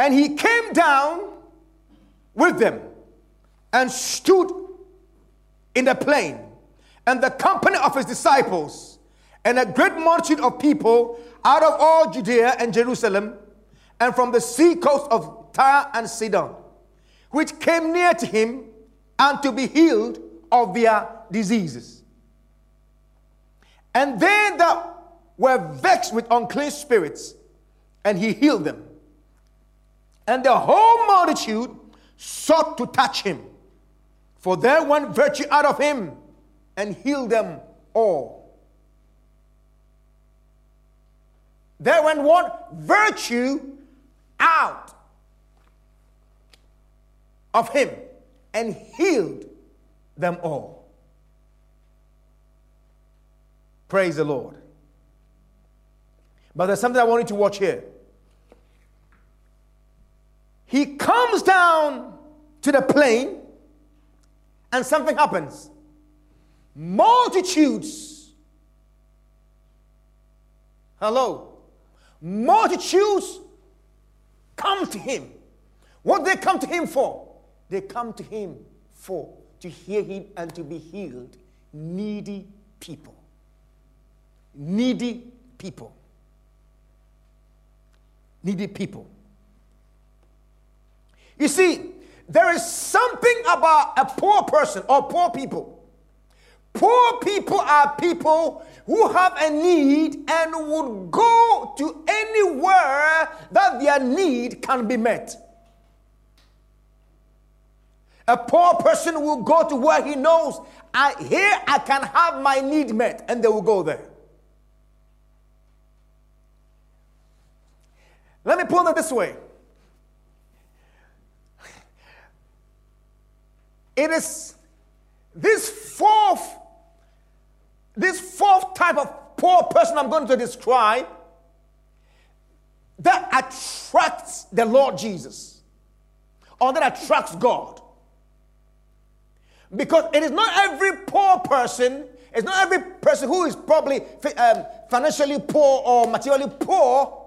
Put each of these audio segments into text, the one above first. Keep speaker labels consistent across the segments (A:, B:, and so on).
A: And he came down with them and stood in the plain, and the company of his disciples, and a great multitude of people out of all Judea and Jerusalem, and from the sea coast of Tyre and Sidon, which came near to him and to be healed of their diseases. And they that were vexed with unclean spirits, and he healed them. And the whole multitude sought to touch him, for there went virtue out of him and healed them all. There went what? Virtue out of him and healed them all. Praise the Lord. But there's something I want you to watch here. He comes down to the plain, and something happens. Multitudes, hello, multitudes come to him. What they come to him for? They come to him for to hear him and to be healed. Needy people. Needy people. Needy people. You see, there is something about a poor person or poor people. Poor people are people who have a need and would go to anywhere that their need can be met. A poor person will go to where he knows, I, here I can have my need met, and they will go there. Let me put it this way It is this fourth, this fourth type of poor person I'm going to describe that attracts the Lord Jesus or that attracts God. Because it is not every poor person, it's not every person who is probably um, financially poor or materially poor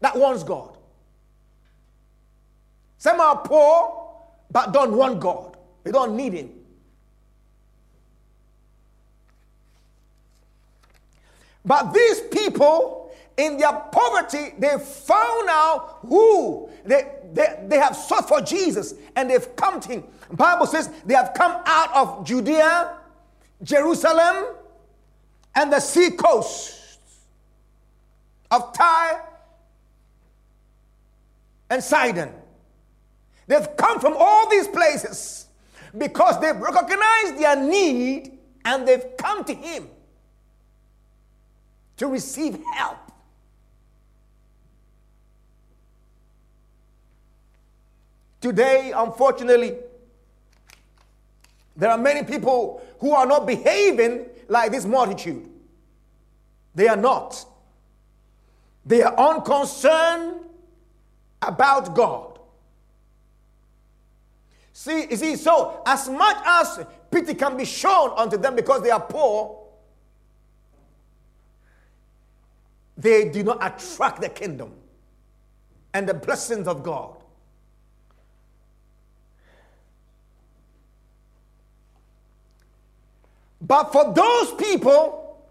A: that wants God. Some are poor but don't want God. They don't need Him. But these people, in their poverty, they found out who they, they, they have sought for Jesus and they've come to Him. The Bible says they have come out of Judea, Jerusalem, and the sea coast of Tyre and Sidon. They've come from all these places because they've recognized their need and they've come to Him to receive help. Today, unfortunately, there are many people who are not behaving like this multitude. They are not. They are unconcerned about God. See, you see, so as much as pity can be shown unto them because they are poor, they do not attract the kingdom and the blessings of God. But for those people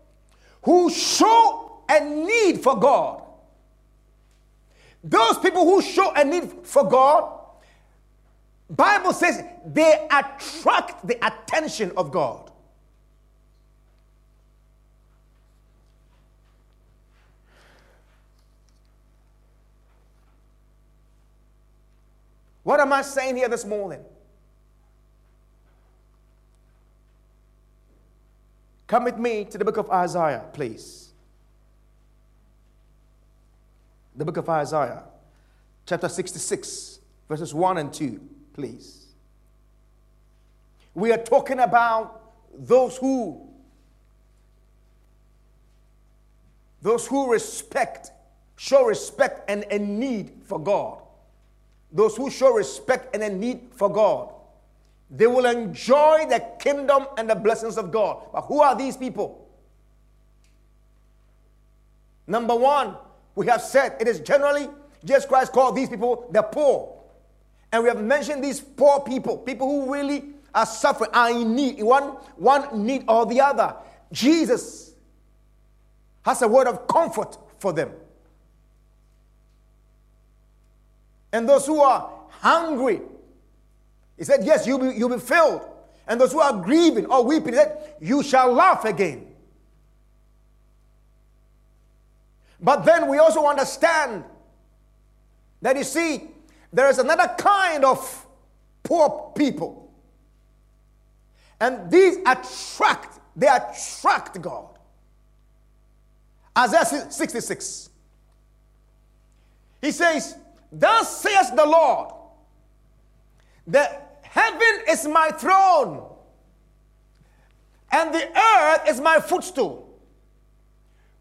A: who show a need for God, those people who show a need for God, Bible says they attract the attention of God. What am I saying here this morning? Come with me to the book of Isaiah, please. The book of Isaiah, chapter 66, verses 1 and 2 please. We are talking about those who those who respect, show respect and a need for God. Those who show respect and a need for God. They will enjoy the kingdom and the blessings of God. But who are these people? Number one, we have said it is generally Jesus Christ called these people the poor. And we have mentioned these poor people, people who really are suffering, are in need, one, one need or the other. Jesus has a word of comfort for them. And those who are hungry, he said, Yes, you'll be, you'll be filled. And those who are grieving or weeping, he said, You shall laugh again. But then we also understand that you see, there is another kind of poor people. And these attract, they attract God. Isaiah 66. He says, Thus says the Lord, the heaven is my throne, and the earth is my footstool.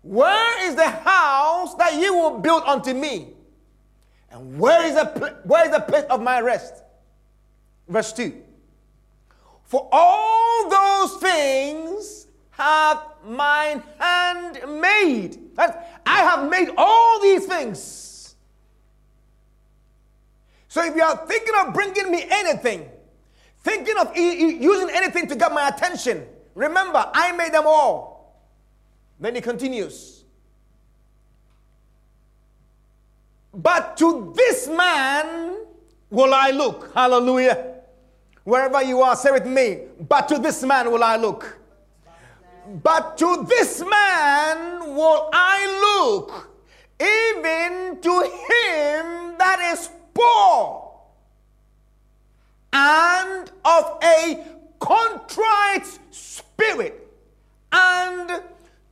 A: Where is the house that you will build unto me? And where is the, where is the place of my rest? Verse 2. For all those things have mine hand made. I have made all these things. So if you are thinking of bringing me anything, thinking of using anything to get my attention, remember, I made them all. Then he continues. But to this man will I look. Hallelujah. Wherever you are, say with me. But to this man will I look. But to this man will I look, even to him that is poor and of a contrite spirit and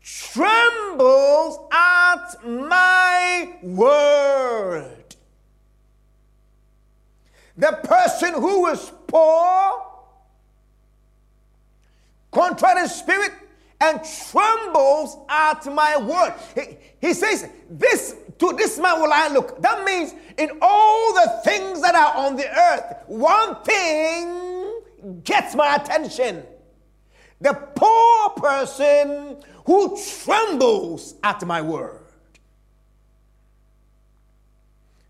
A: trembles at my word. The person who is poor, contrite spirit, and trembles at my word. He, he says, This to this man will I look. That means in all the things that are on the earth, one thing gets my attention. The poor person who trembles at my word.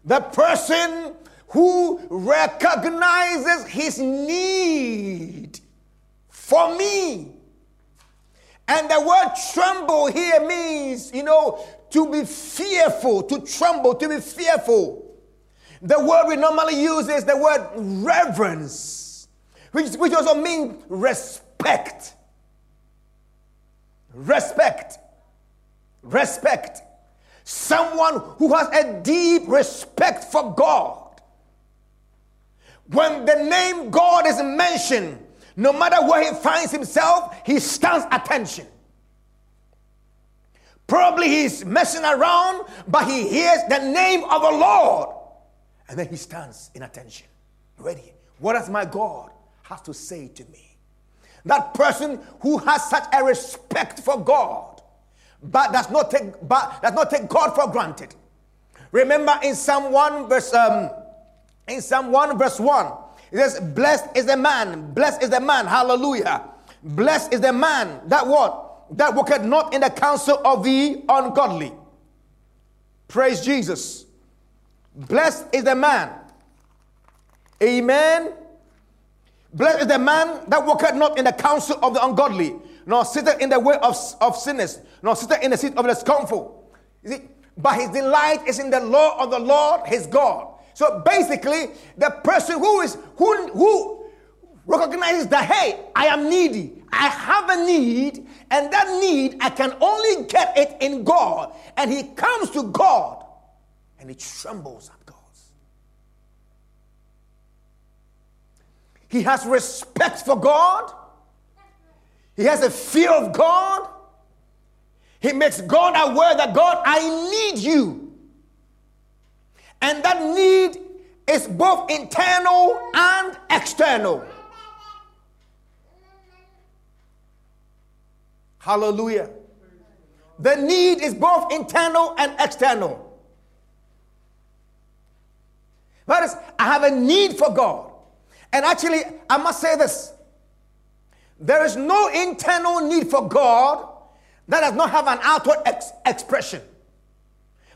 A: The person who recognizes his need for me. And the word tremble here means, you know, to be fearful, to tremble, to be fearful. The word we normally use is the word reverence, which, which also means respect. Respect. Respect. Someone who has a deep respect for God. When the name God is mentioned, no matter where he finds himself, he stands attention. Probably he's messing around, but he hears the name of the Lord. And then he stands in attention. Ready. What does my God have to say to me? That person who has such a respect for God, but does not take, but does not take God for granted. Remember in Psalm 1 verse um, in Psalm 1 verse 1, it says, Blessed is the man, blessed is the man, hallelujah. Blessed is the man that what? That walketh not in the counsel of the ungodly. Praise Jesus. Blessed is the man. Amen Blessed is the man that walketh not in the counsel of the ungodly, nor sitteth in the way of, of sinners, nor sitteth in the seat of the scornful. You see, but his delight is in the law of the Lord his God. So basically, the person who is who who recognizes that hey, I am needy, I have a need, and that need I can only get it in God, and he comes to God and he trembles He has respect for God. He has a fear of God. He makes God aware that God, I need you. And that need is both internal and external. Hallelujah. The need is both internal and external. That is, I have a need for God. And actually, I must say this there is no internal need for God that does not have an outward ex- expression.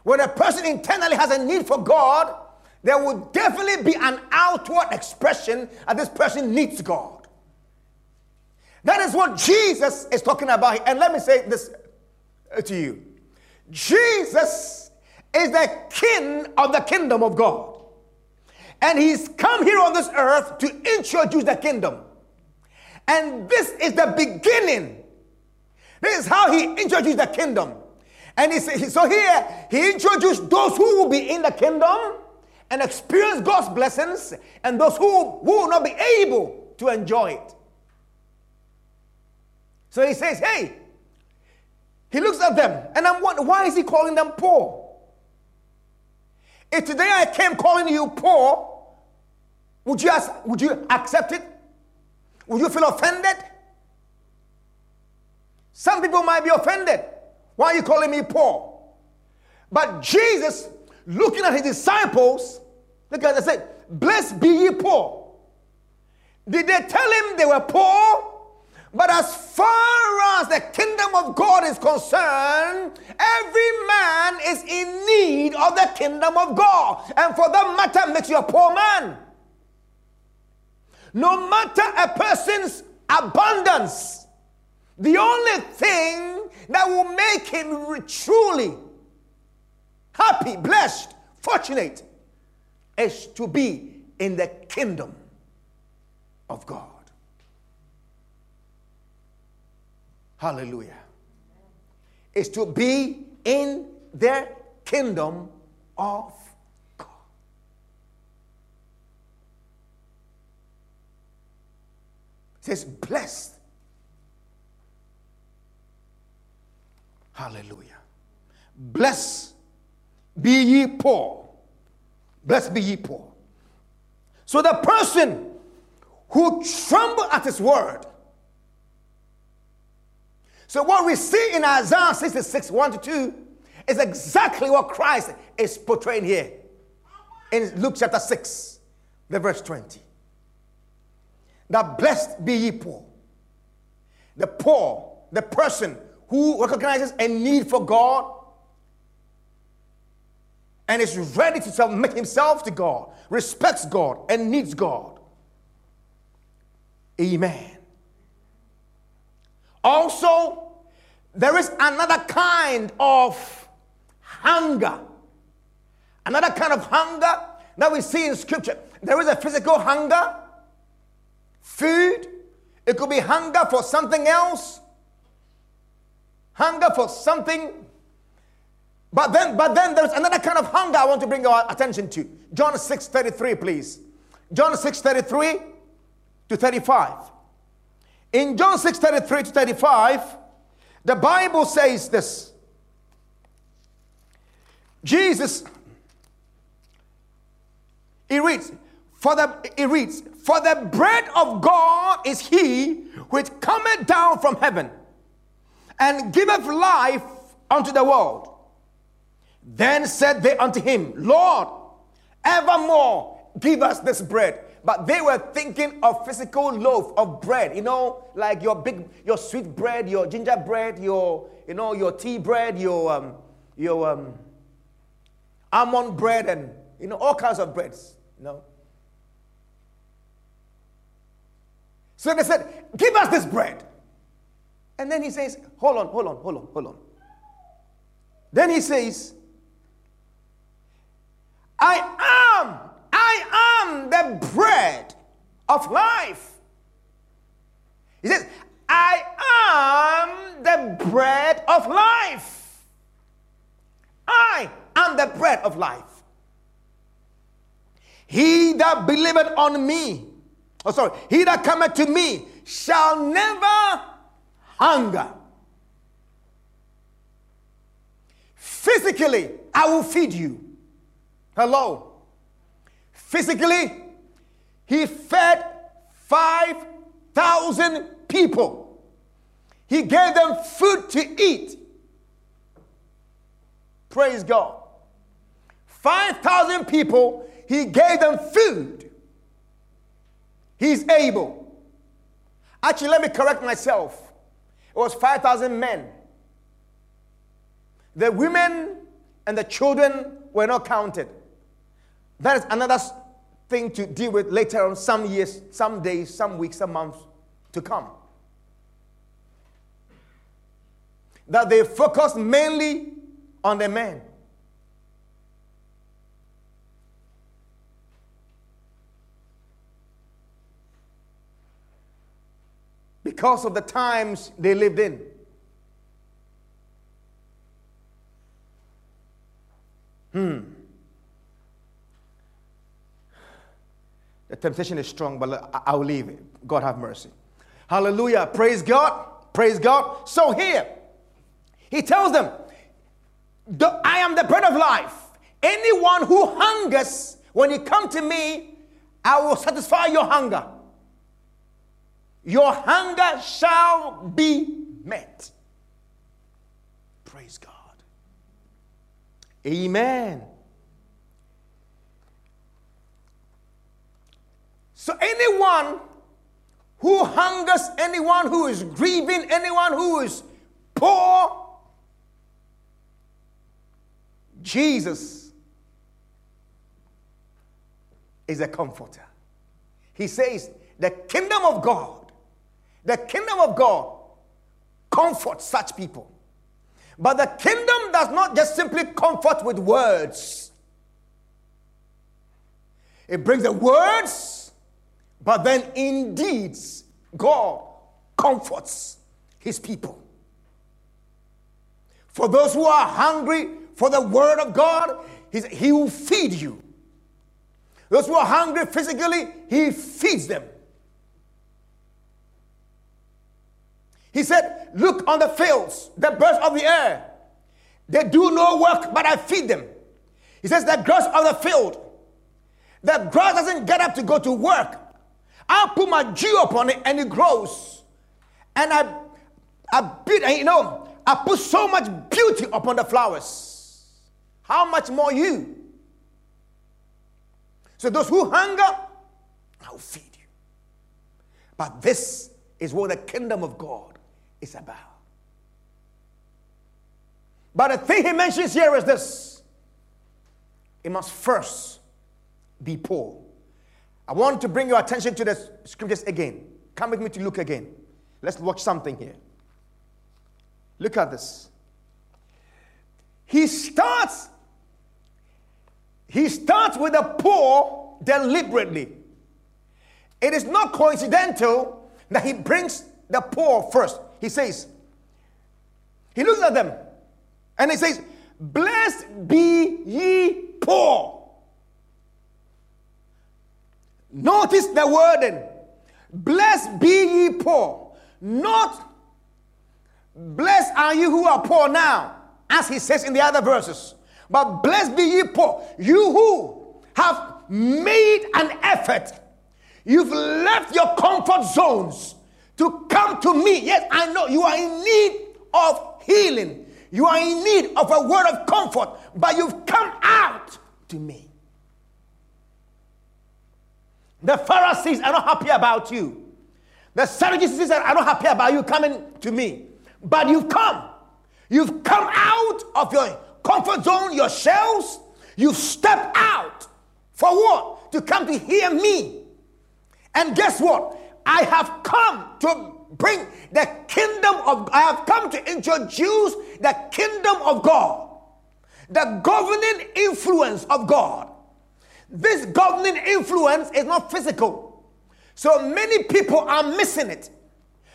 A: when a person internally has a need for God, there will definitely be an outward expression that this person needs God. That is what Jesus is talking about. And let me say this uh, to you Jesus is the king of the kingdom of God. And he's come here on this earth to introduce the kingdom. And this is the beginning. This is how he introduced the kingdom. And he said, so here, he introduced those who will be in the kingdom and experience God's blessings, and those who, who will not be able to enjoy it. So he says, Hey, he looks at them, and I'm wondering, why is he calling them poor? If today I came calling you poor, would you, would you accept it? Would you feel offended? Some people might be offended. Why are you calling me poor? But Jesus, looking at his disciples, look at they said, Blessed be ye poor. Did they tell him they were poor? But as far as the kingdom of God is concerned, every man is in need of the kingdom of God. And for that matter, makes you a poor man. No matter a person's abundance, the only thing that will make him truly happy, blessed, fortunate is to be in the kingdom of God. Hallelujah. Is to be in the kingdom of God. It says, blessed. Hallelujah. Blessed be ye poor. Blessed be ye poor. So the person who tremble at his word so, what we see in Isaiah 66 1 to 2 is exactly what Christ is portraying here in Luke chapter 6, the verse 20. That blessed be ye poor. The poor, the person who recognizes a need for God and is ready to submit himself to God, respects God, and needs God. Amen. Also, there is another kind of hunger. Another kind of hunger that we see in scripture. There is a physical hunger, food. It could be hunger for something else, hunger for something. But then, but then there's another kind of hunger I want to bring our attention to. John 6 33, please. John 6 33 to 35. In John 6 33 to 35, the Bible says this Jesus, he reads, for the it reads, For the bread of God is he which cometh down from heaven and giveth life unto the world. Then said they unto him, Lord, evermore give us this bread. But they were thinking of physical loaf of bread, you know, like your big, your sweet bread, your ginger bread, your, you know, your tea bread, your, um, your um, almond bread, and you know, all kinds of breads, you know. So they said, Give us this bread. And then he says, Hold on, hold on, hold on, hold on. Then he says, I am I am the bread of life. He says, I am the bread of life. I am the bread of life. He that believeth on me, oh sorry, he that cometh to me shall never hunger. Physically, I will feed you. Hello. Physically, he fed 5,000 people. He gave them food to eat. Praise God. 5,000 people, he gave them food. He's able. Actually, let me correct myself. It was 5,000 men. The women and the children were not counted. That is another thing to deal with later on, some years, some days, some weeks, some months to come. That they focus mainly on the men. Because of the times they lived in. Hmm. The temptation is strong, but I'll leave it. God have mercy. Hallelujah. Praise God. Praise God. So here, he tells them, I am the bread of life. Anyone who hungers, when you come to me, I will satisfy your hunger. Your hunger shall be met. Praise God. Amen. So, anyone who hungers, anyone who is grieving, anyone who is poor, Jesus is a comforter. He says, The kingdom of God, the kingdom of God comforts such people. But the kingdom does not just simply comfort with words, it brings the words, but then in deeds, God comforts his people. For those who are hungry for the word of God, he will feed you. Those who are hungry physically, he feeds them. He said, Look on the fields, the birds of the air. They do no work, but I feed them. He says, The grass of the field. The grass doesn't get up to go to work. I put my dew upon it and it grows. And I, I beat, you know, I put so much beauty upon the flowers. How much more you? So those who hunger, I'll feed you. But this is what the kingdom of God is about. But the thing he mentions here is this it must first be poor. I want to bring your attention to the scriptures again. Come with me to look again. Let's watch something here. Look at this. He starts he starts with the poor deliberately. It is not coincidental that he brings the poor first he says, he looks at them and he says, Blessed be ye poor. Notice the wording. Blessed be ye poor. Not blessed are you who are poor now, as he says in the other verses. But blessed be ye poor. You who have made an effort. You've left your comfort zones to come to me. Yes, I know you are in need of healing. You are in need of a word of comfort, but you've come out to me. The Pharisees are not happy about you. The Sadducees are not happy about you coming to me. But you've come. You've come out of your comfort zone, your shells. You've stepped out. For what? To come to hear me. And guess what? I have come to bring the kingdom of I have come to introduce the kingdom of God. The governing influence of God. This governing influence is not physical. So many people are missing it.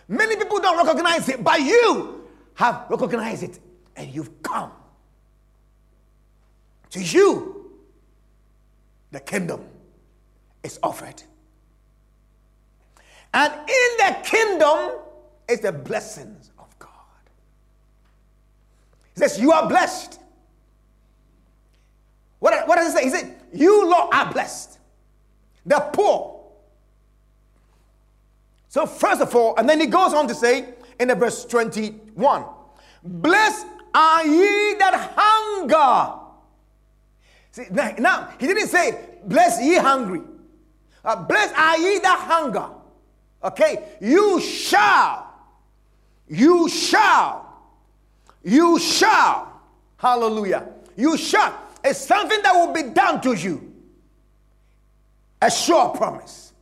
A: Many people don't recognize it, but you have recognized it and you've come. To you, the kingdom is offered. And in the kingdom is the blessings of God. He says, You are blessed. What, what does it say? He said, You, Lord, are blessed. The poor. So, first of all, and then he goes on to say in the verse 21 Blessed are ye that hunger. See, now, now he didn't say, Bless ye hungry. Uh, blessed are ye that hunger. Okay, you shall, you shall, you shall, hallelujah, You shall. It's something that will be done to you. A sure promise.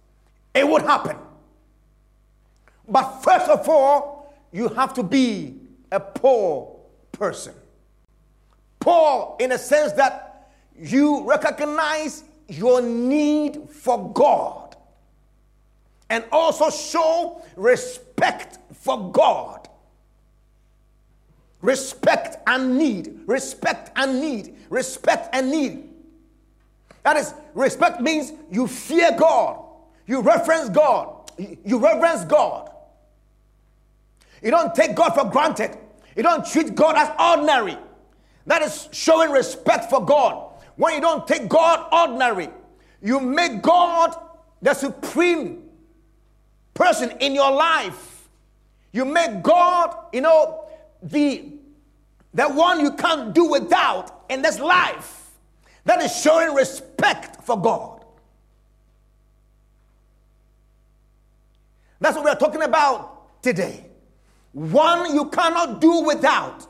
A: It would happen. But first of all, you have to be a poor person. Poor in a sense that you recognize your need for God and also show respect for God. Respect and need, respect and need, respect and need. That is, respect means you fear God, you reference God, you reverence God. You don't take God for granted. You don't treat God as ordinary. That is showing respect for God. When you don't take God ordinary, you make God the supreme person in your life. You make God, you know, the, the one you can't do without in this life. That is showing respect for God. That's what we're talking about today. One you cannot do without.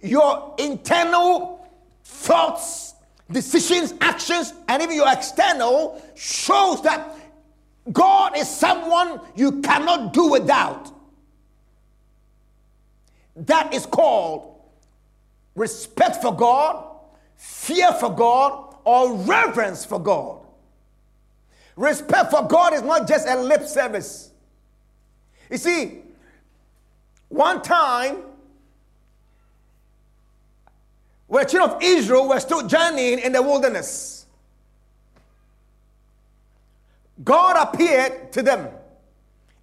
A: Your internal thoughts, decisions, actions, and even your external shows that God is someone you cannot do without. That is called respect for God, fear for God, or reverence for God. Respect for God is not just a lip service. You see, one time, when the children of Israel were still journeying in the wilderness, God appeared to them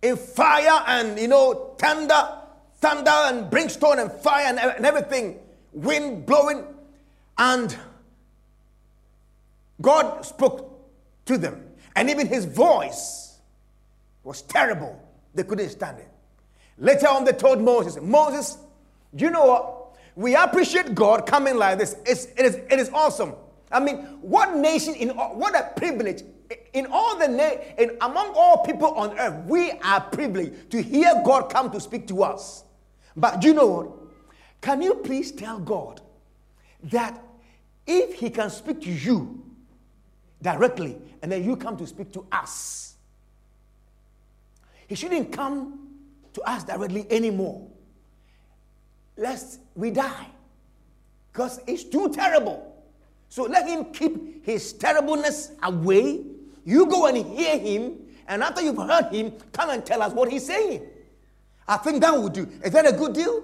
A: in fire and, you know, thunder, thunder and brimstone and fire and, and everything, wind blowing. And God spoke to them. And even his voice was terrible. They couldn't stand it. Later on, they told Moses, Moses, you know what? We appreciate God coming like this. It's, it, is, it is awesome. I mean, what nation, in what a privilege. In all the na- in among all people on earth, we are privileged to hear God come to speak to us. But do you know what? Can you please tell God that if He can speak to you directly and then you come to speak to us, He shouldn't come to us directly anymore. Lest we die. Because it's too terrible. So let him keep his terribleness away. You go and hear him, and after you've heard him, come and tell us what he's saying. I think that would do. Is that a good deal?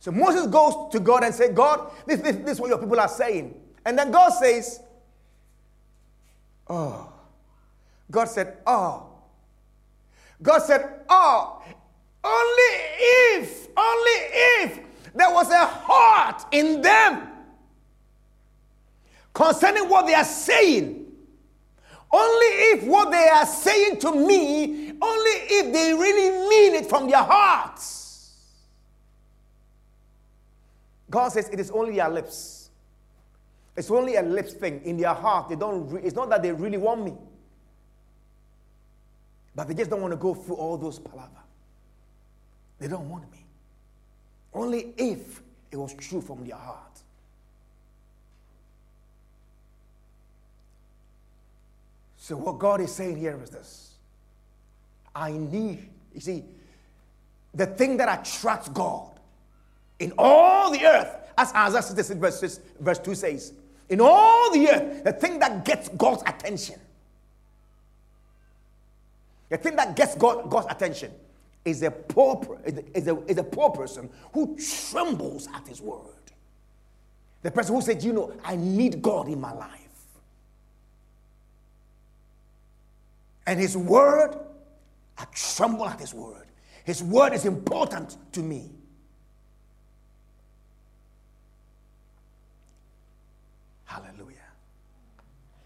A: So Moses goes to God and says, God, this, this, this is what your people are saying. And then God says, Oh. God said, Oh. God said, Oh, only if, only if there was a heart in them concerning what they are saying. Only if what they are saying to me, only if they really mean it from their hearts. God says it is only their lips. It's only a lips thing in their heart. They don't. Re- it's not that they really want me, but they just don't want to go through all those palaver. They don't want me. Only if it was true from their heart. So, what God is saying here is this I need, you see, the thing that attracts God in all the earth, as Isaiah 66 verse, verse 2 says, in all the earth, the thing that gets God's attention, the thing that gets God, God's attention is a poor is a, is a poor person who trembles at his word. The person who said, you know, I need God in my life. And his word, I tremble at his word. His word is important to me. Hallelujah.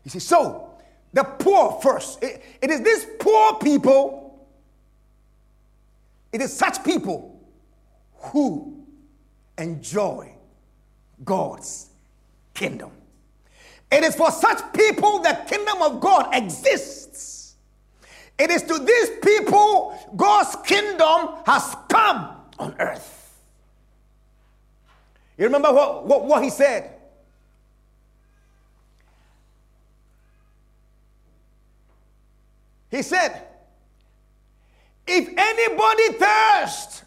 A: You see, so the poor first. it, it is these poor people it is such people who enjoy God's kingdom. It is for such people the kingdom of God exists. It is to these people God's kingdom has come on earth. You remember what, what, what he said? He said, If anybody thirsts,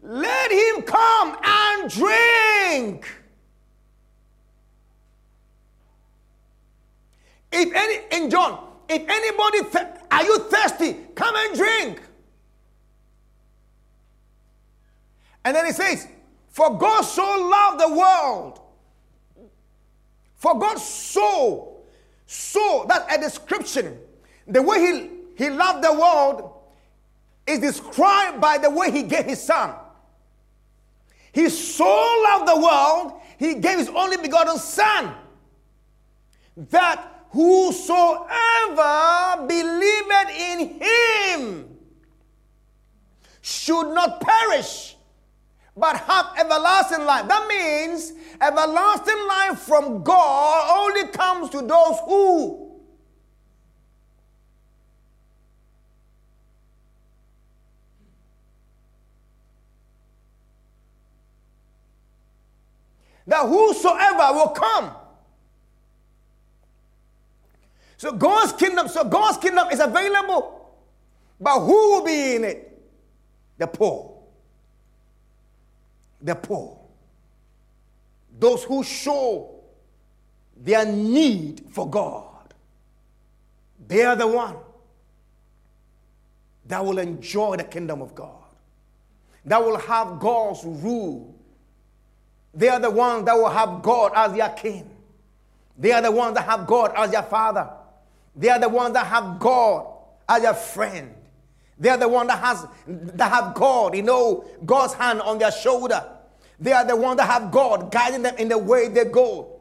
A: let him come and drink. If any, in John, if anybody, th- are you thirsty? Come and drink. And then he says, For God so loved the world. For God so, so, that's a description. The way he, he loved the world is described by the way he gave his son. He so loved the world, he gave his only begotten son. That whosoever believeth in him should not perish but have everlasting life. That means everlasting life from God only comes to those who that whosoever will come so God's kingdom, so God's kingdom is available. But who will be in it? The poor. The poor. Those who show their need for God. They are the one that will enjoy the kingdom of God. That will have God's rule. They are the ones that will have God as their king. They are the ones that have God as their father. They are the ones that have God as a friend. They are the ones that has that have God, you know, God's hand on their shoulder. They are the ones that have God guiding them in the way they go.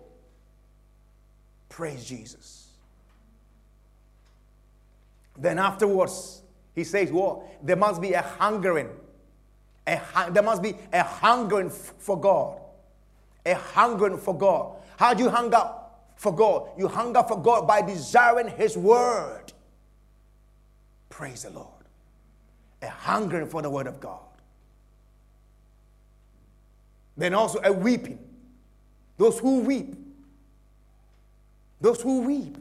A: Praise Jesus. Then afterwards, he says, "Well, there must be a hungering. A, there must be a hungering for God. A hungering for God. How do you hunger for God. You hunger for God by desiring His word. Praise the Lord. A hungering for the word of God. Then also a weeping. Those who weep. Those who weep.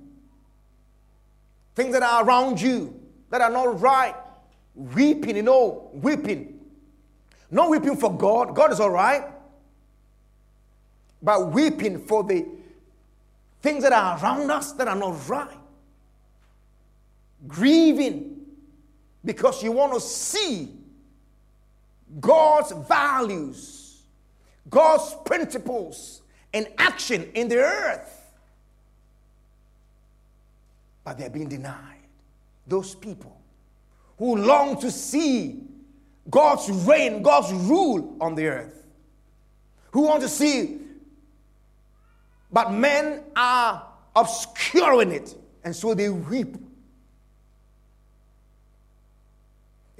A: Things that are around you that are not right. Weeping, you know, weeping. Not weeping for God. God is all right. But weeping for the things that are around us that are not right. Grieving because you want to see God's values, God's principles in action in the earth. But they're being denied. Those people who long to see God's reign, God's rule on the earth, who want to see but men are obscuring it, and so they weep.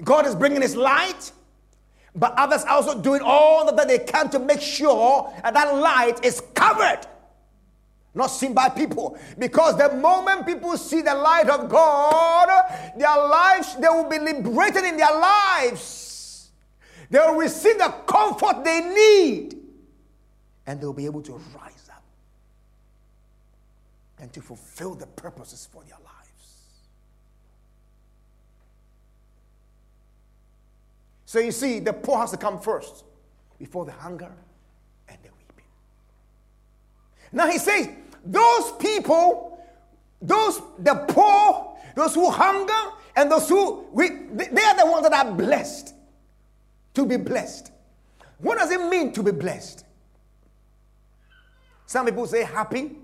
A: God is bringing His light, but others are also doing all that they can to make sure that that light is covered, not seen by people. Because the moment people see the light of God, their lives, they will be liberated in their lives. They will receive the comfort they need, and they will be able to rise and to fulfill the purposes for their lives. So you see, the poor has to come first before the hunger and the weeping. Now he says, those people, those the poor, those who hunger, and those who we, they are the ones that are blessed. To be blessed. What does it mean to be blessed? Some people say happy.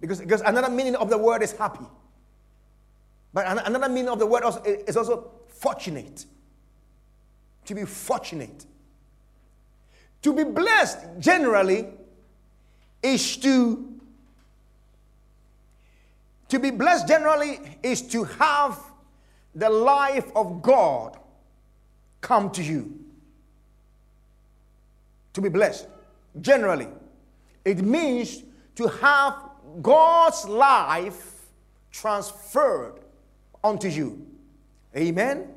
A: Because, because another meaning of the word is happy. But another meaning of the word is also fortunate. To be fortunate. To be blessed generally is to to be blessed generally is to have the life of God come to you. To be blessed generally it means to have God's life transferred unto you. Amen.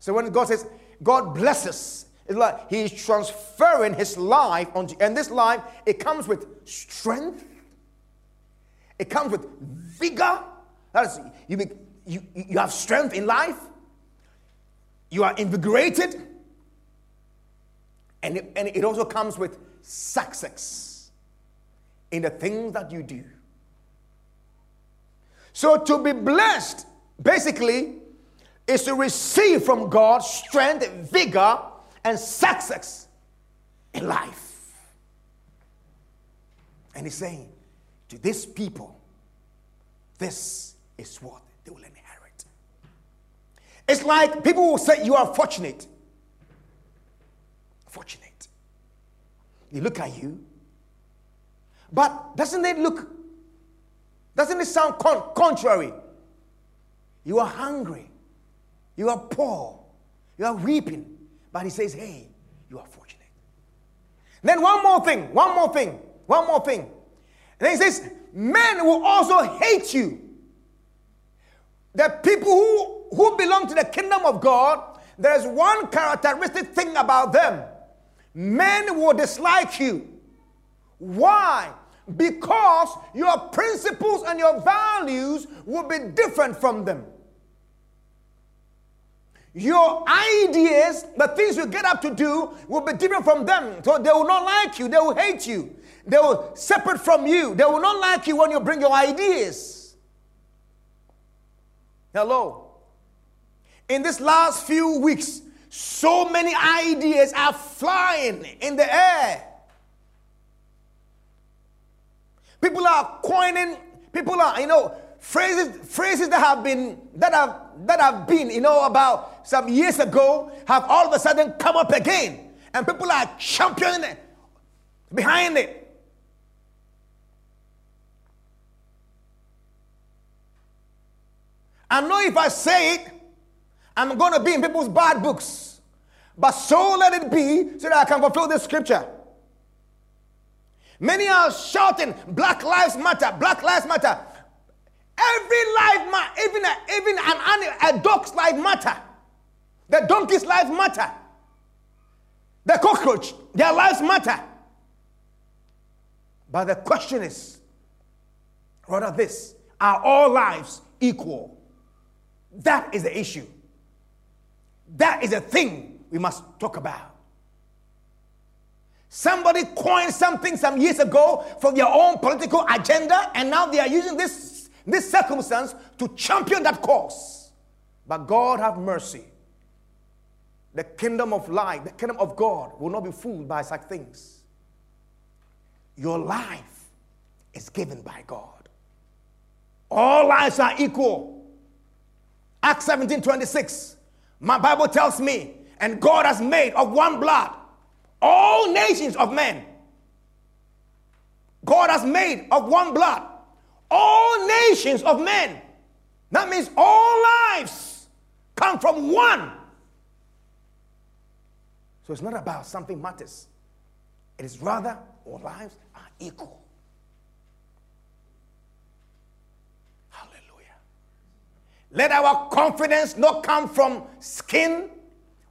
A: So when God says God blesses, it's like He's transferring His life onto, and this life it comes with strength, It comes with vigor. That is, you, be, you, you have strength in life. You are invigorated. And it, and it also comes with success in the things that you do. So to be blessed, basically, is to receive from God strength, vigor, and success in life. And he's saying, to these people, this is what they will inherit. It's like people will say, You are fortunate. Fortunate. They look at you, but doesn't it look, doesn't it sound con- contrary? You are hungry, you are poor, you are weeping, but he says, Hey, you are fortunate. Then one more thing, one more thing, one more thing. And then he says, Men will also hate you. The people who, who belong to the kingdom of God, there's one characteristic thing about them men will dislike you. Why? Because your principles and your values will be different from them. Your ideas, the things you get up to do, will be different from them. So they will not like you, they will hate you. They will separate from you. They will not like you when you bring your ideas. Hello. In this last few weeks, so many ideas are flying in the air. People are coining, people are, you know, phrases, phrases that have been, that have, that have been, you know, about some years ago have all of a sudden come up again. And people are championing it, behind it. I know if I say it, I'm going to be in people's bad books. But so let it be so that I can fulfill this scripture. Many are shouting, Black Lives Matter, Black Lives Matter. Every life matter, even, a, even an, animal, a dog's life matter. The donkey's life matter. The cockroach, their lives matter. But the question is, rather this, are all lives equal? That is the issue. That is the thing we must talk about. Somebody coined something some years ago for their own political agenda, and now they are using this, this circumstance to champion that cause. But God have mercy. The kingdom of light, the kingdom of God will not be fooled by such things. Your life is given by God. All lives are equal. Acts 17 26. My Bible tells me, and God has made of one blood all nations of men. God has made of one blood all nations of men. That means all lives come from one. So it's not about something matters. It is rather all lives are equal. Hallelujah. Let our confidence not come from skin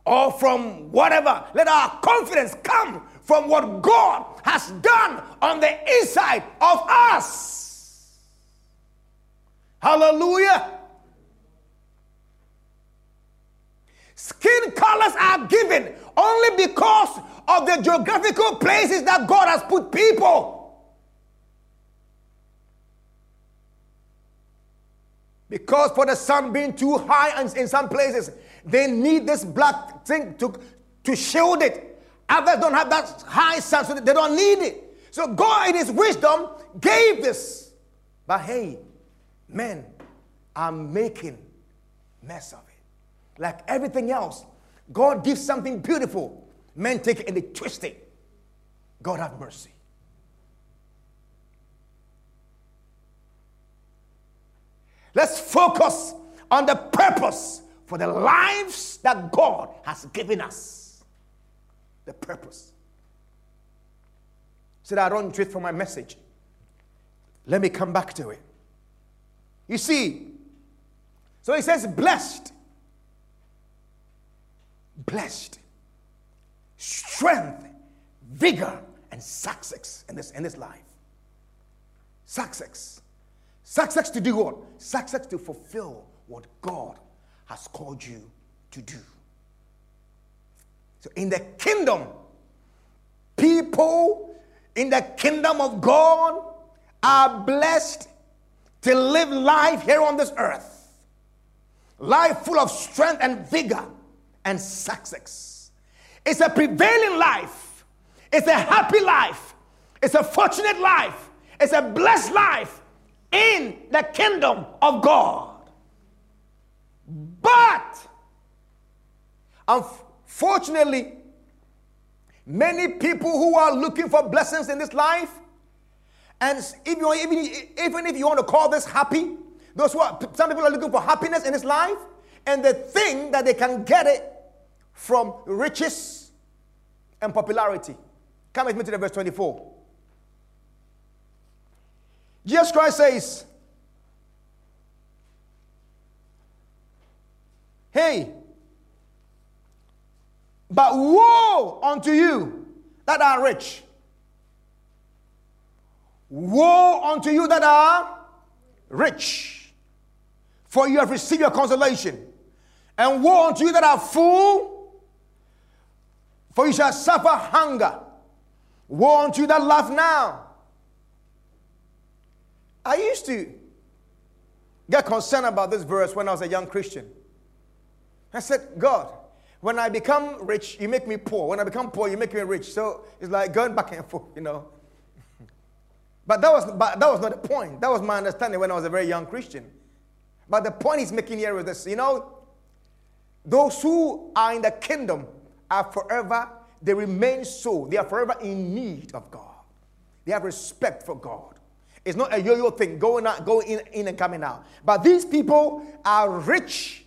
A: or from whatever. Let our confidence come from what God has done on the inside of us. Hallelujah. Skin colors are given only because of the geographical places that God has put people. Because for the sun being too high in some places, they need this black thing to, to shield it. Others don't have that high sun, so they don't need it. So God, in His wisdom, gave this. But hey, men are making mess of it. Like everything else, God gives something beautiful. Men take it and they twist it. God have mercy. Let's focus on the purpose for the lives that God has given us. The purpose. So that I don't drift from my message. Let me come back to it. You see, so he says, blessed. Blessed. Strength, vigor, and success in this, in this life. Success. Success to do what? Success to fulfill what God has called you to do. So in the kingdom, people in the kingdom of God are blessed to live life here on this earth. Life full of strength and vigor and success. It's a prevailing life. It's a happy life. It's a fortunate life. It's a blessed life in the kingdom of God. But, unfortunately, many people who are looking for blessings in this life, and even, even if you want to call this happy, those who are, some people are looking for happiness in this life, and they think that they can get it from riches and popularity. Come with me to the verse 24. Jesus Christ says, Hey, but woe unto you that are rich. Woe unto you that are rich, for you have received your consolation. And woe unto you that are full, for you shall suffer hunger. Woe unto you that laugh now. I used to get concerned about this verse when I was a young Christian. I said, God, when I become rich, you make me poor. When I become poor, you make me rich. So it's like going back and forth, you know. But that was, but that was not the point. That was my understanding when I was a very young Christian. But the point he's making here is this you know, those who are in the kingdom are forever, they remain so. They are forever in need of God. They have respect for God. It's not a yo yo thing, going out, going in, in and coming out. But these people are rich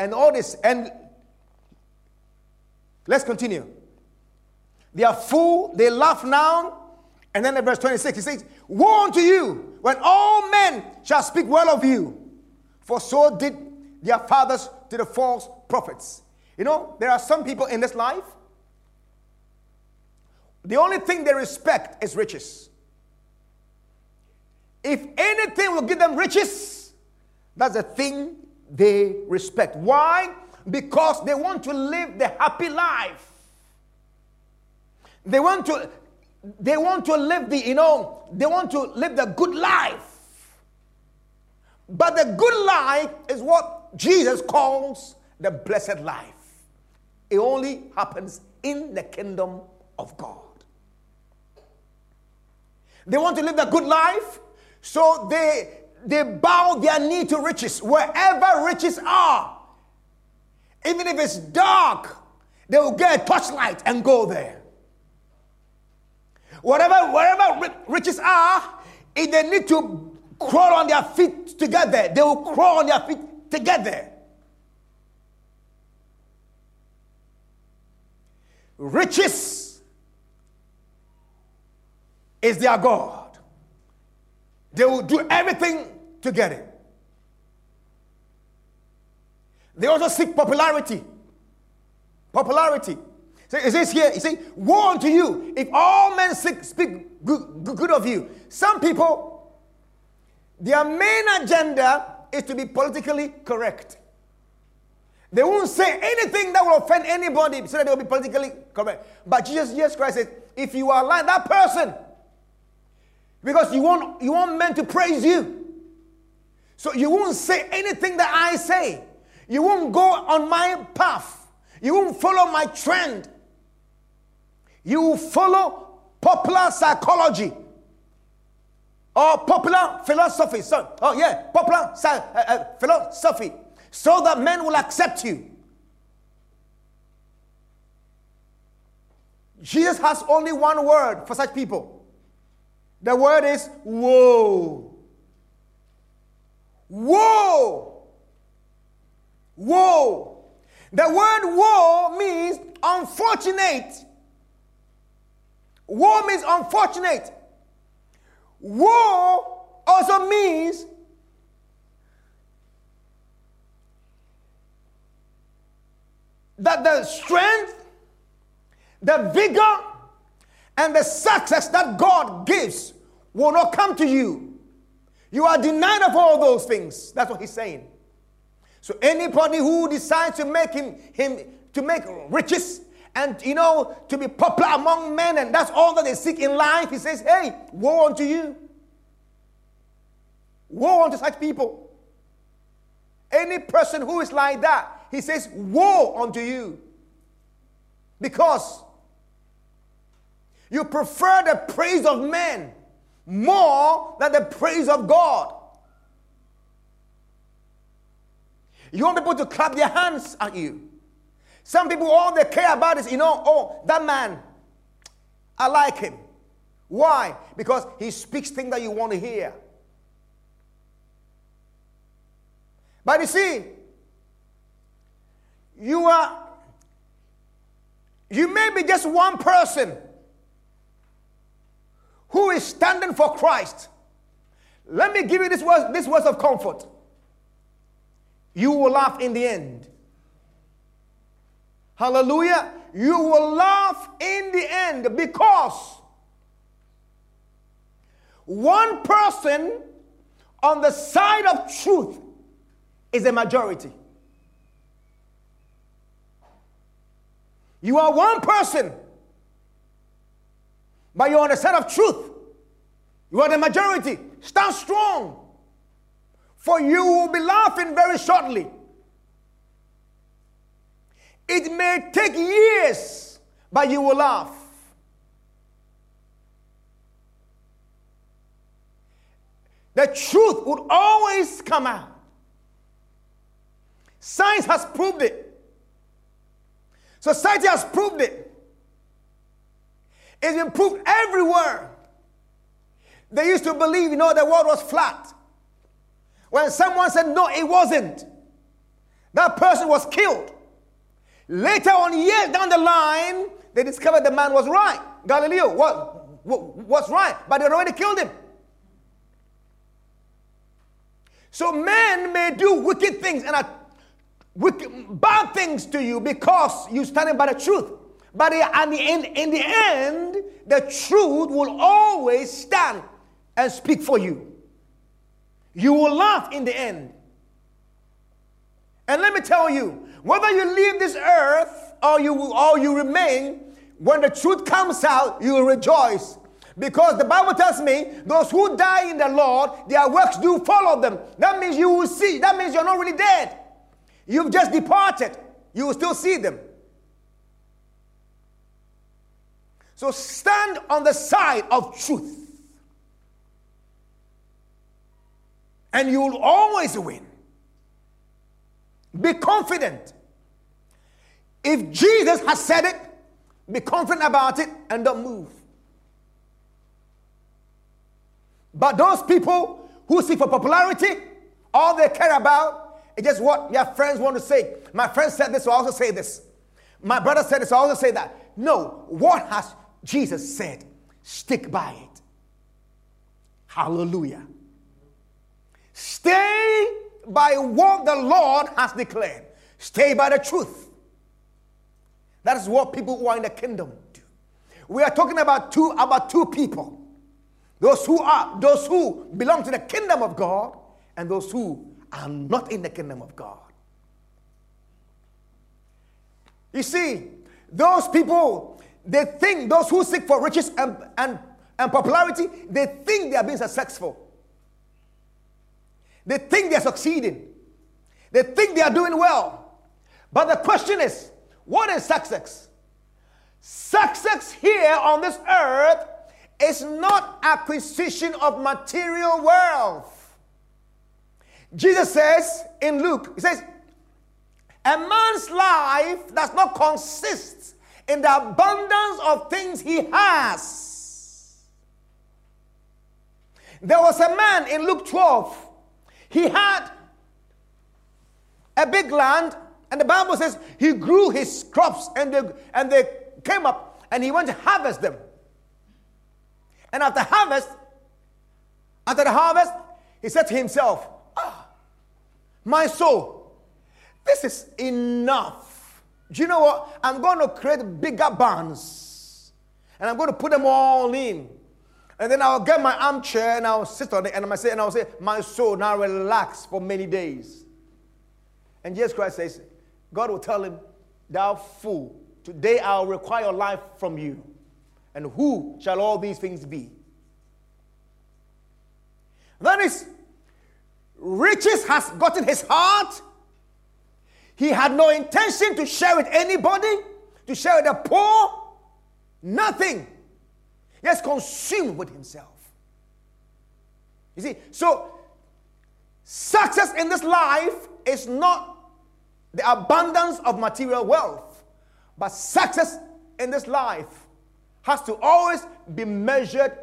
A: and all this. And let's continue. They are full, they laugh now. And then in verse 26, he says, Woe unto you when all men shall speak well of you, for so did their fathers to the false prophets. You know, there are some people in this life, the only thing they respect is riches. If anything will give them riches, that's the thing they respect. Why? Because they want to live the happy life. They want to they want to live the, you know, they want to live the good life. But the good life is what Jesus calls the blessed life. It only happens in the kingdom of God. They want to live the good life, so they they bow their knee to riches wherever riches are. Even if it's dark, they will get a torchlight and go there. Whatever, wherever riches are, if they need to crawl on their feet together, they will crawl on their feet together. Riches is their God. They will do everything to get it. They also seek popularity. Popularity. So it says here, it says, Woe unto you if all men seek, speak good, good of you. Some people, their main agenda is to be politically correct. They won't say anything that will offend anybody so that they will be politically correct. But Jesus, Jesus Christ says, if you are like that person, because you want, you want men to praise you. So you won't say anything that I say. You won't go on my path. You won't follow my trend. You will follow popular psychology or popular philosophy. So, oh yeah, popular uh, uh, philosophy, so that men will accept you. Jesus has only one word for such people. The word is woe. Woe. Woe. The word woe means unfortunate. Woe means unfortunate. Woe also means that the strength, the vigor, and the success that God gives will not come to you. You are denied of all those things. That's what he's saying. So anybody who decides to make him, him to make riches and you know to be popular among men, and that's all that they seek in life, he says, Hey, woe unto you. Woe unto such people. Any person who is like that, he says, Woe unto you. Because you prefer the praise of men more than the praise of God. You want people to clap their hands at you. Some people, all they care about is, you know, oh, that man, I like him. Why? Because he speaks things that you want to hear. But you see, you are, you may be just one person who is standing for Christ. Let me give you this word, this words of comfort. You will laugh in the end. Hallelujah. You will laugh in the end because one person on the side of truth is a majority. You are one person, but you're on the side of truth. You are the majority. Stand strong, for you will be laughing very shortly. It may take years, but you will laugh. The truth would always come out. Science has proved it. Society has proved it. It's been proved everywhere. They used to believe, you know, the world was flat. When someone said, no, it wasn't, that person was killed. Later on, years down the line, they discovered the man was right. Galileo what, what, was right, but they already killed him. So men may do wicked things and are wicked, bad things to you because you standing by the truth. But in, in, in the end, the truth will always stand and speak for you. You will laugh in the end. And let me tell you, whether you leave this earth or you, or you remain, when the truth comes out, you will rejoice. Because the Bible tells me those who die in the Lord, their works do follow them. That means you will see. That means you're not really dead. You've just departed. You will still see them. So stand on the side of truth. And you will always win. Be confident. If Jesus has said it, be confident about it and don't move. But those people who seek for popularity, all they care about is just what their friends want to say. My friend said this, so I also say this. My brother said this, so I also say that. No, what has Jesus said? Stick by it. Hallelujah. Stay by what the Lord has declared. Stay by the truth. That is what people who are in the kingdom do. We are talking about two about two people. Those who are those who belong to the kingdom of God and those who are not in the kingdom of God. You see, those people, they think, those who seek for riches and, and, and popularity, they think they are being successful. They think they're succeeding. They think they are doing well. But the question is what is success? Success here on this earth is not acquisition of material wealth. Jesus says in Luke, He says, a man's life does not consist in the abundance of things he has. There was a man in Luke 12 he had a big land, and the Bible says he grew his crops, and they, and they came up, and he went to harvest them. And after harvest, after the harvest, he said to himself, ah, My soul, this is enough. Do you know what? I'm going to create bigger barns, and I'm going to put them all in. And then I'll get my armchair and I'll sit on it and I say, and I'll say, My soul now relax for many days. And Jesus Christ says, God will tell him, Thou fool, today I'll require life from you. And who shall all these things be? That is, riches has gotten his heart. He had no intention to share with anybody, to share with the poor. Nothing. He has consumed with himself. You see, so success in this life is not the abundance of material wealth, but success in this life has to always be measured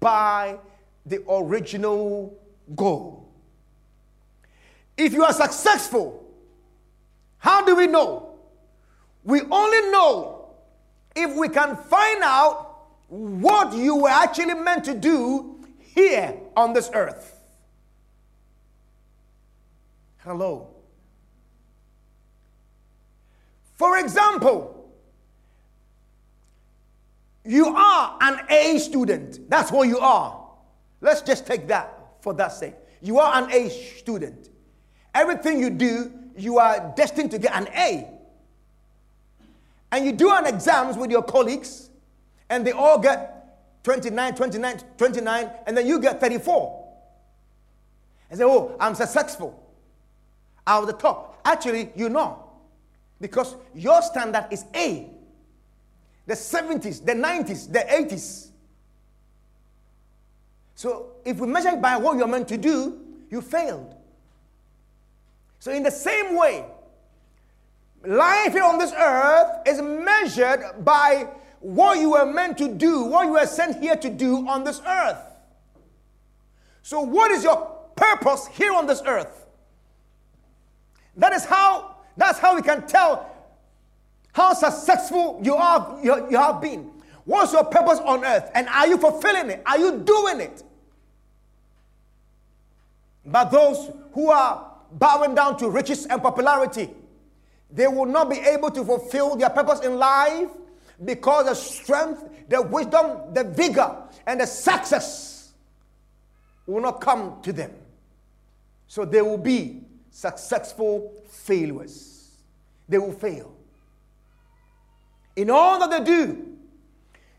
A: by the original goal. If you are successful, how do we know? We only know if we can find out what you were actually meant to do here on this earth. Hello. For example, you are an A student. That's what you are. Let's just take that for that sake. You are an A student. Everything you do, you are destined to get an A. And you do an exams with your colleagues, and they all get 29, 29, 29, and then you get 34. And say, oh, I'm successful. Out of the top. Actually, you know. Because your standard is A. The 70s, the 90s, the 80s. So if we measure by what you're meant to do, you failed. So, in the same way, life here on this earth is measured by what you were meant to do, what you were sent here to do on this earth. So, what is your purpose here on this earth? That is how that's how we can tell how successful you are you, you have been. What's your purpose on earth? And are you fulfilling it? Are you doing it? But those who are bowing down to riches and popularity, they will not be able to fulfill their purpose in life because the strength, the wisdom, the vigor, and the success will not come to them. So they will be successful failures. They will fail. In all that they do,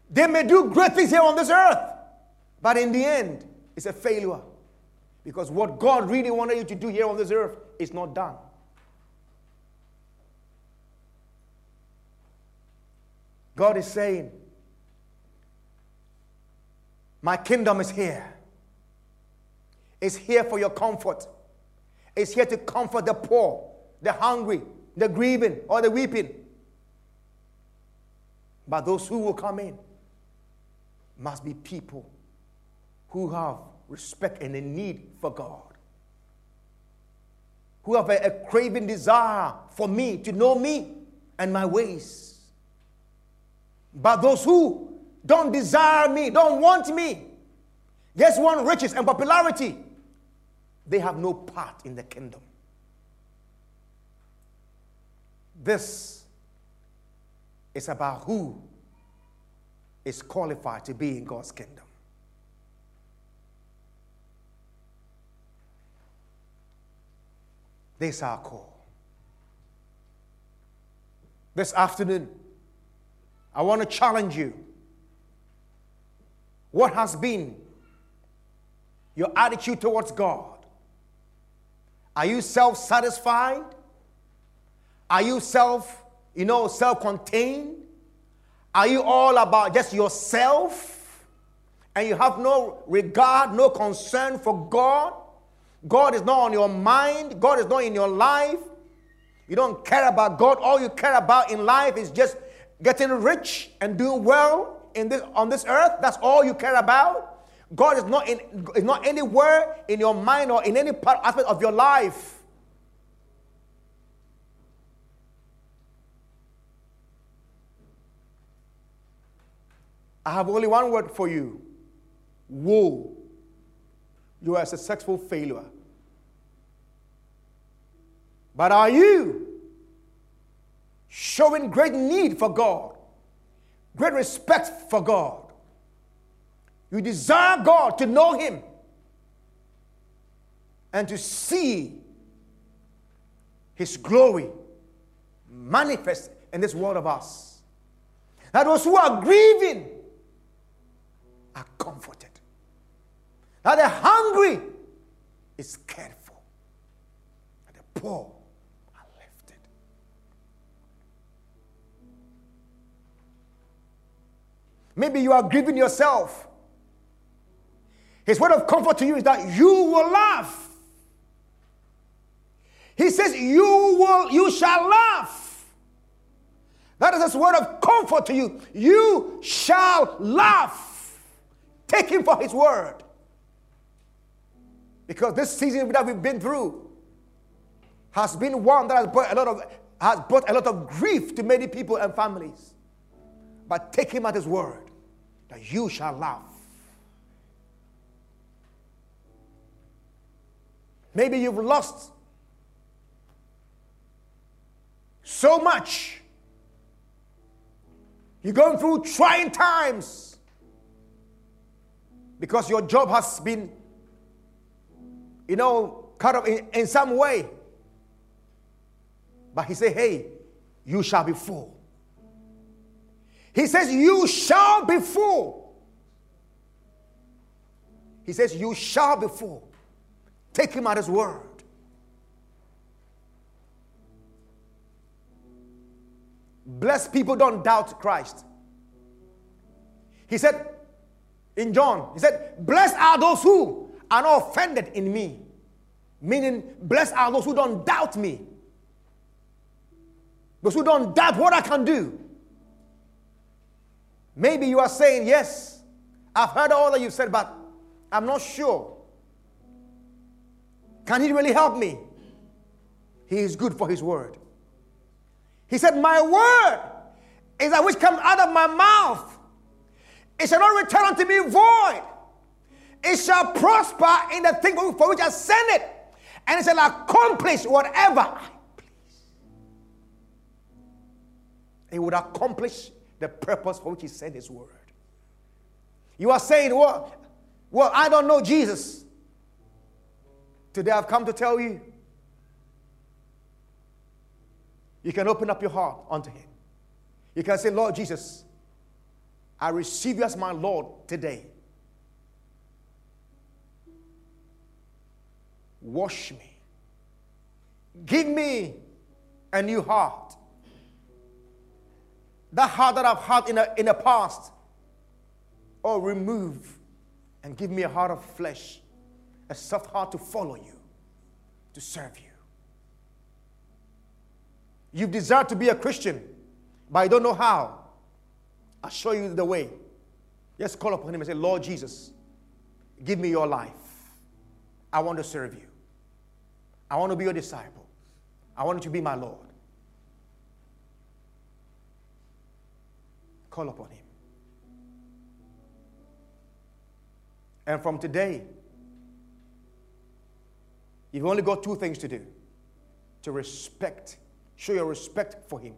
A: they may do great things here on this earth, but in the end, it's a failure because what God really wanted you to do here on this earth is not done. God is saying, My kingdom is here. It's here for your comfort. It's here to comfort the poor, the hungry, the grieving, or the weeping. But those who will come in must be people who have respect and a need for God, who have a, a craving desire for me to know me and my ways. But those who don't desire me, don't want me, just want riches and popularity, they have no part in the kingdom. This is about who is qualified to be in God's kingdom. This is our call. This afternoon, I want to challenge you. What has been your attitude towards God? Are you self satisfied? Are you self, you know, self contained? Are you all about just yourself? And you have no regard, no concern for God? God is not on your mind, God is not in your life. You don't care about God. All you care about in life is just getting rich and doing well in this, on this earth. That's all you care about. God is not, in, is not anywhere in your mind or in any part aspect of your life. I have only one word for you woe. You are a successful failure. But are you showing great need for God, great respect for God? You desire God to know Him and to see His glory manifest in this world of us. That those who are grieving are comforted. That the hungry is cared for. That the poor are lifted. Maybe you are grieving yourself. His word of comfort to you is that you will laugh. He says, You will, you shall laugh. That is his word of comfort to you. You shall laugh. Take him for his word. Because this season that we've been through has been one that has brought a lot of has brought a lot of grief to many people and families. But take him at his word that you shall laugh. Maybe you've lost so much. You're going through trying times because your job has been, you know, cut off in, in some way. But he said, Hey, you shall be full. He says, You shall be full. He says, You shall be full. Take him at his word. Blessed people don't doubt Christ. He said in John, he said, Blessed are those who are not offended in me. Meaning, blessed are those who don't doubt me. Those who don't doubt what I can do. Maybe you are saying, Yes, I've heard all that you've said, but I'm not sure. Can He really help me? He is good for His word. He said, My word is that which comes out of my mouth. It shall not return unto me void. It shall prosper in the thing for which I send it, and it shall accomplish whatever I please. It would accomplish the purpose for which He sent His word. You are saying, Well, well I don't know Jesus. Today I've come to tell you you can open up your heart unto Him. You can say, Lord Jesus, I receive you as my Lord today. Wash me. Give me a new heart. That heart that I've had in, a, in the past, oh, remove and give me a heart of flesh, a soft heart to follow you, to serve you. You've desired to be a Christian, but I don't know how. I'll show you the way. Just call upon Him and say, Lord Jesus, give me your life. I want to serve you. I want to be your disciple. I want you to be my Lord. Call upon Him. And from today, you've only got two things to do to respect Show your respect for Him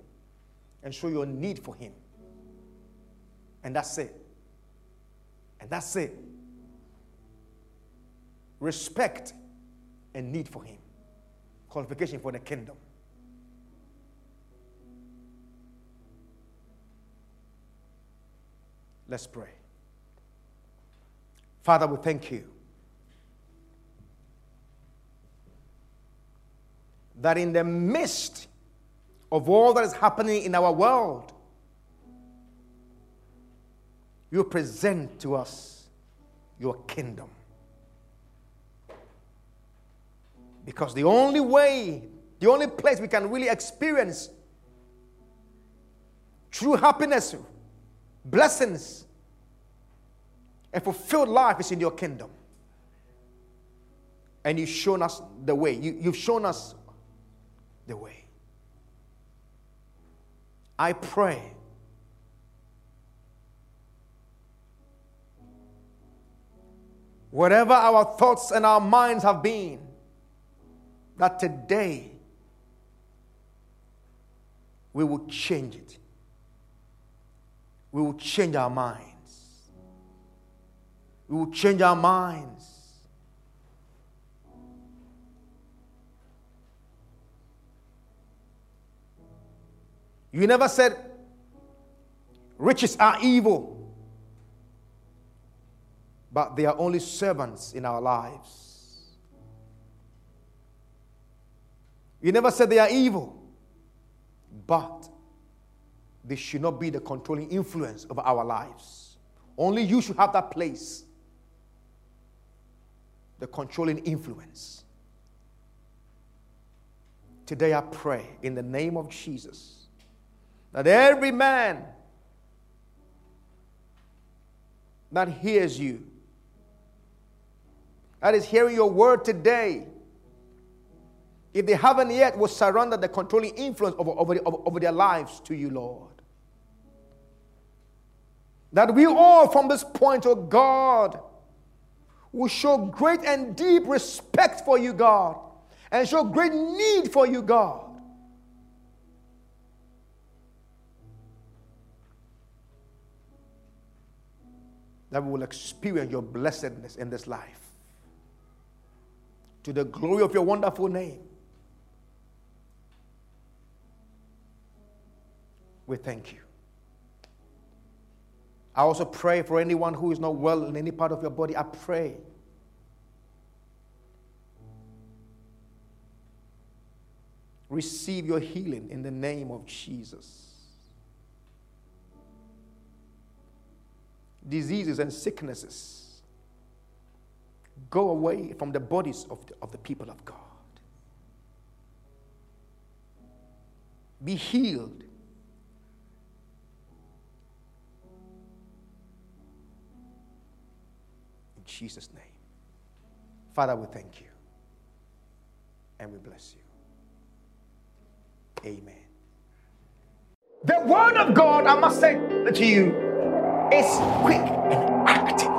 A: and show your need for Him. And that's it. And that's it. Respect and need for Him. Qualification for the kingdom. Let's pray. Father, we thank you that in the midst of all that is happening in our world, you present to us your kingdom. Because the only way, the only place we can really experience true happiness, blessings, and fulfilled life is in your kingdom. And you've shown us the way. You, you've shown us the way. I pray whatever our thoughts and our minds have been, that today we will change it. We will change our minds. We will change our minds. You never said riches are evil, but they are only servants in our lives. You never said they are evil, but they should not be the controlling influence of our lives. Only you should have that place, the controlling influence. Today I pray in the name of Jesus that every man that hears you, that is hearing your word today, if they haven't yet, will surrender the controlling influence over, over, over their lives to you, Lord. That we all, from this point, oh God, will show great and deep respect for you, God, and show great need for you, God. that we will experience your blessedness in this life. To the glory of your wonderful name. We thank you. I also pray for anyone who is not well in any part of your body. I pray. Receive your healing in the name of Jesus. diseases and sicknesses go away from the bodies of the, of the people of God. Be healed. Jesus' name. Father, we thank you and we bless you. Amen. The word of God, I must say to you, is quick and active.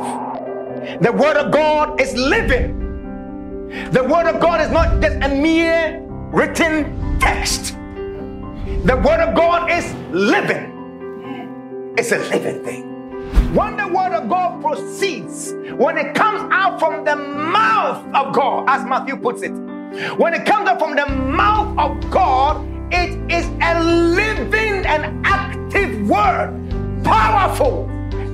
A: The Word of God is living. The Word of God is not just a mere written text. The Word of God is living. It's a living thing. When the Word of God proceeds, when it comes out from the mouth of God, as Matthew puts it, when it comes out from the mouth of God, it is a living and active word, powerful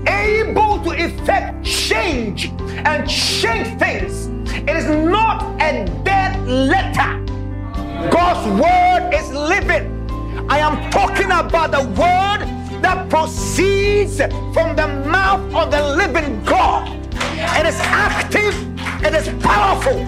A: able to effect change and change things. It is not a dead letter. God's word is living. I am talking about the word that proceeds from the mouth of the living God. And It is active, and it is powerful,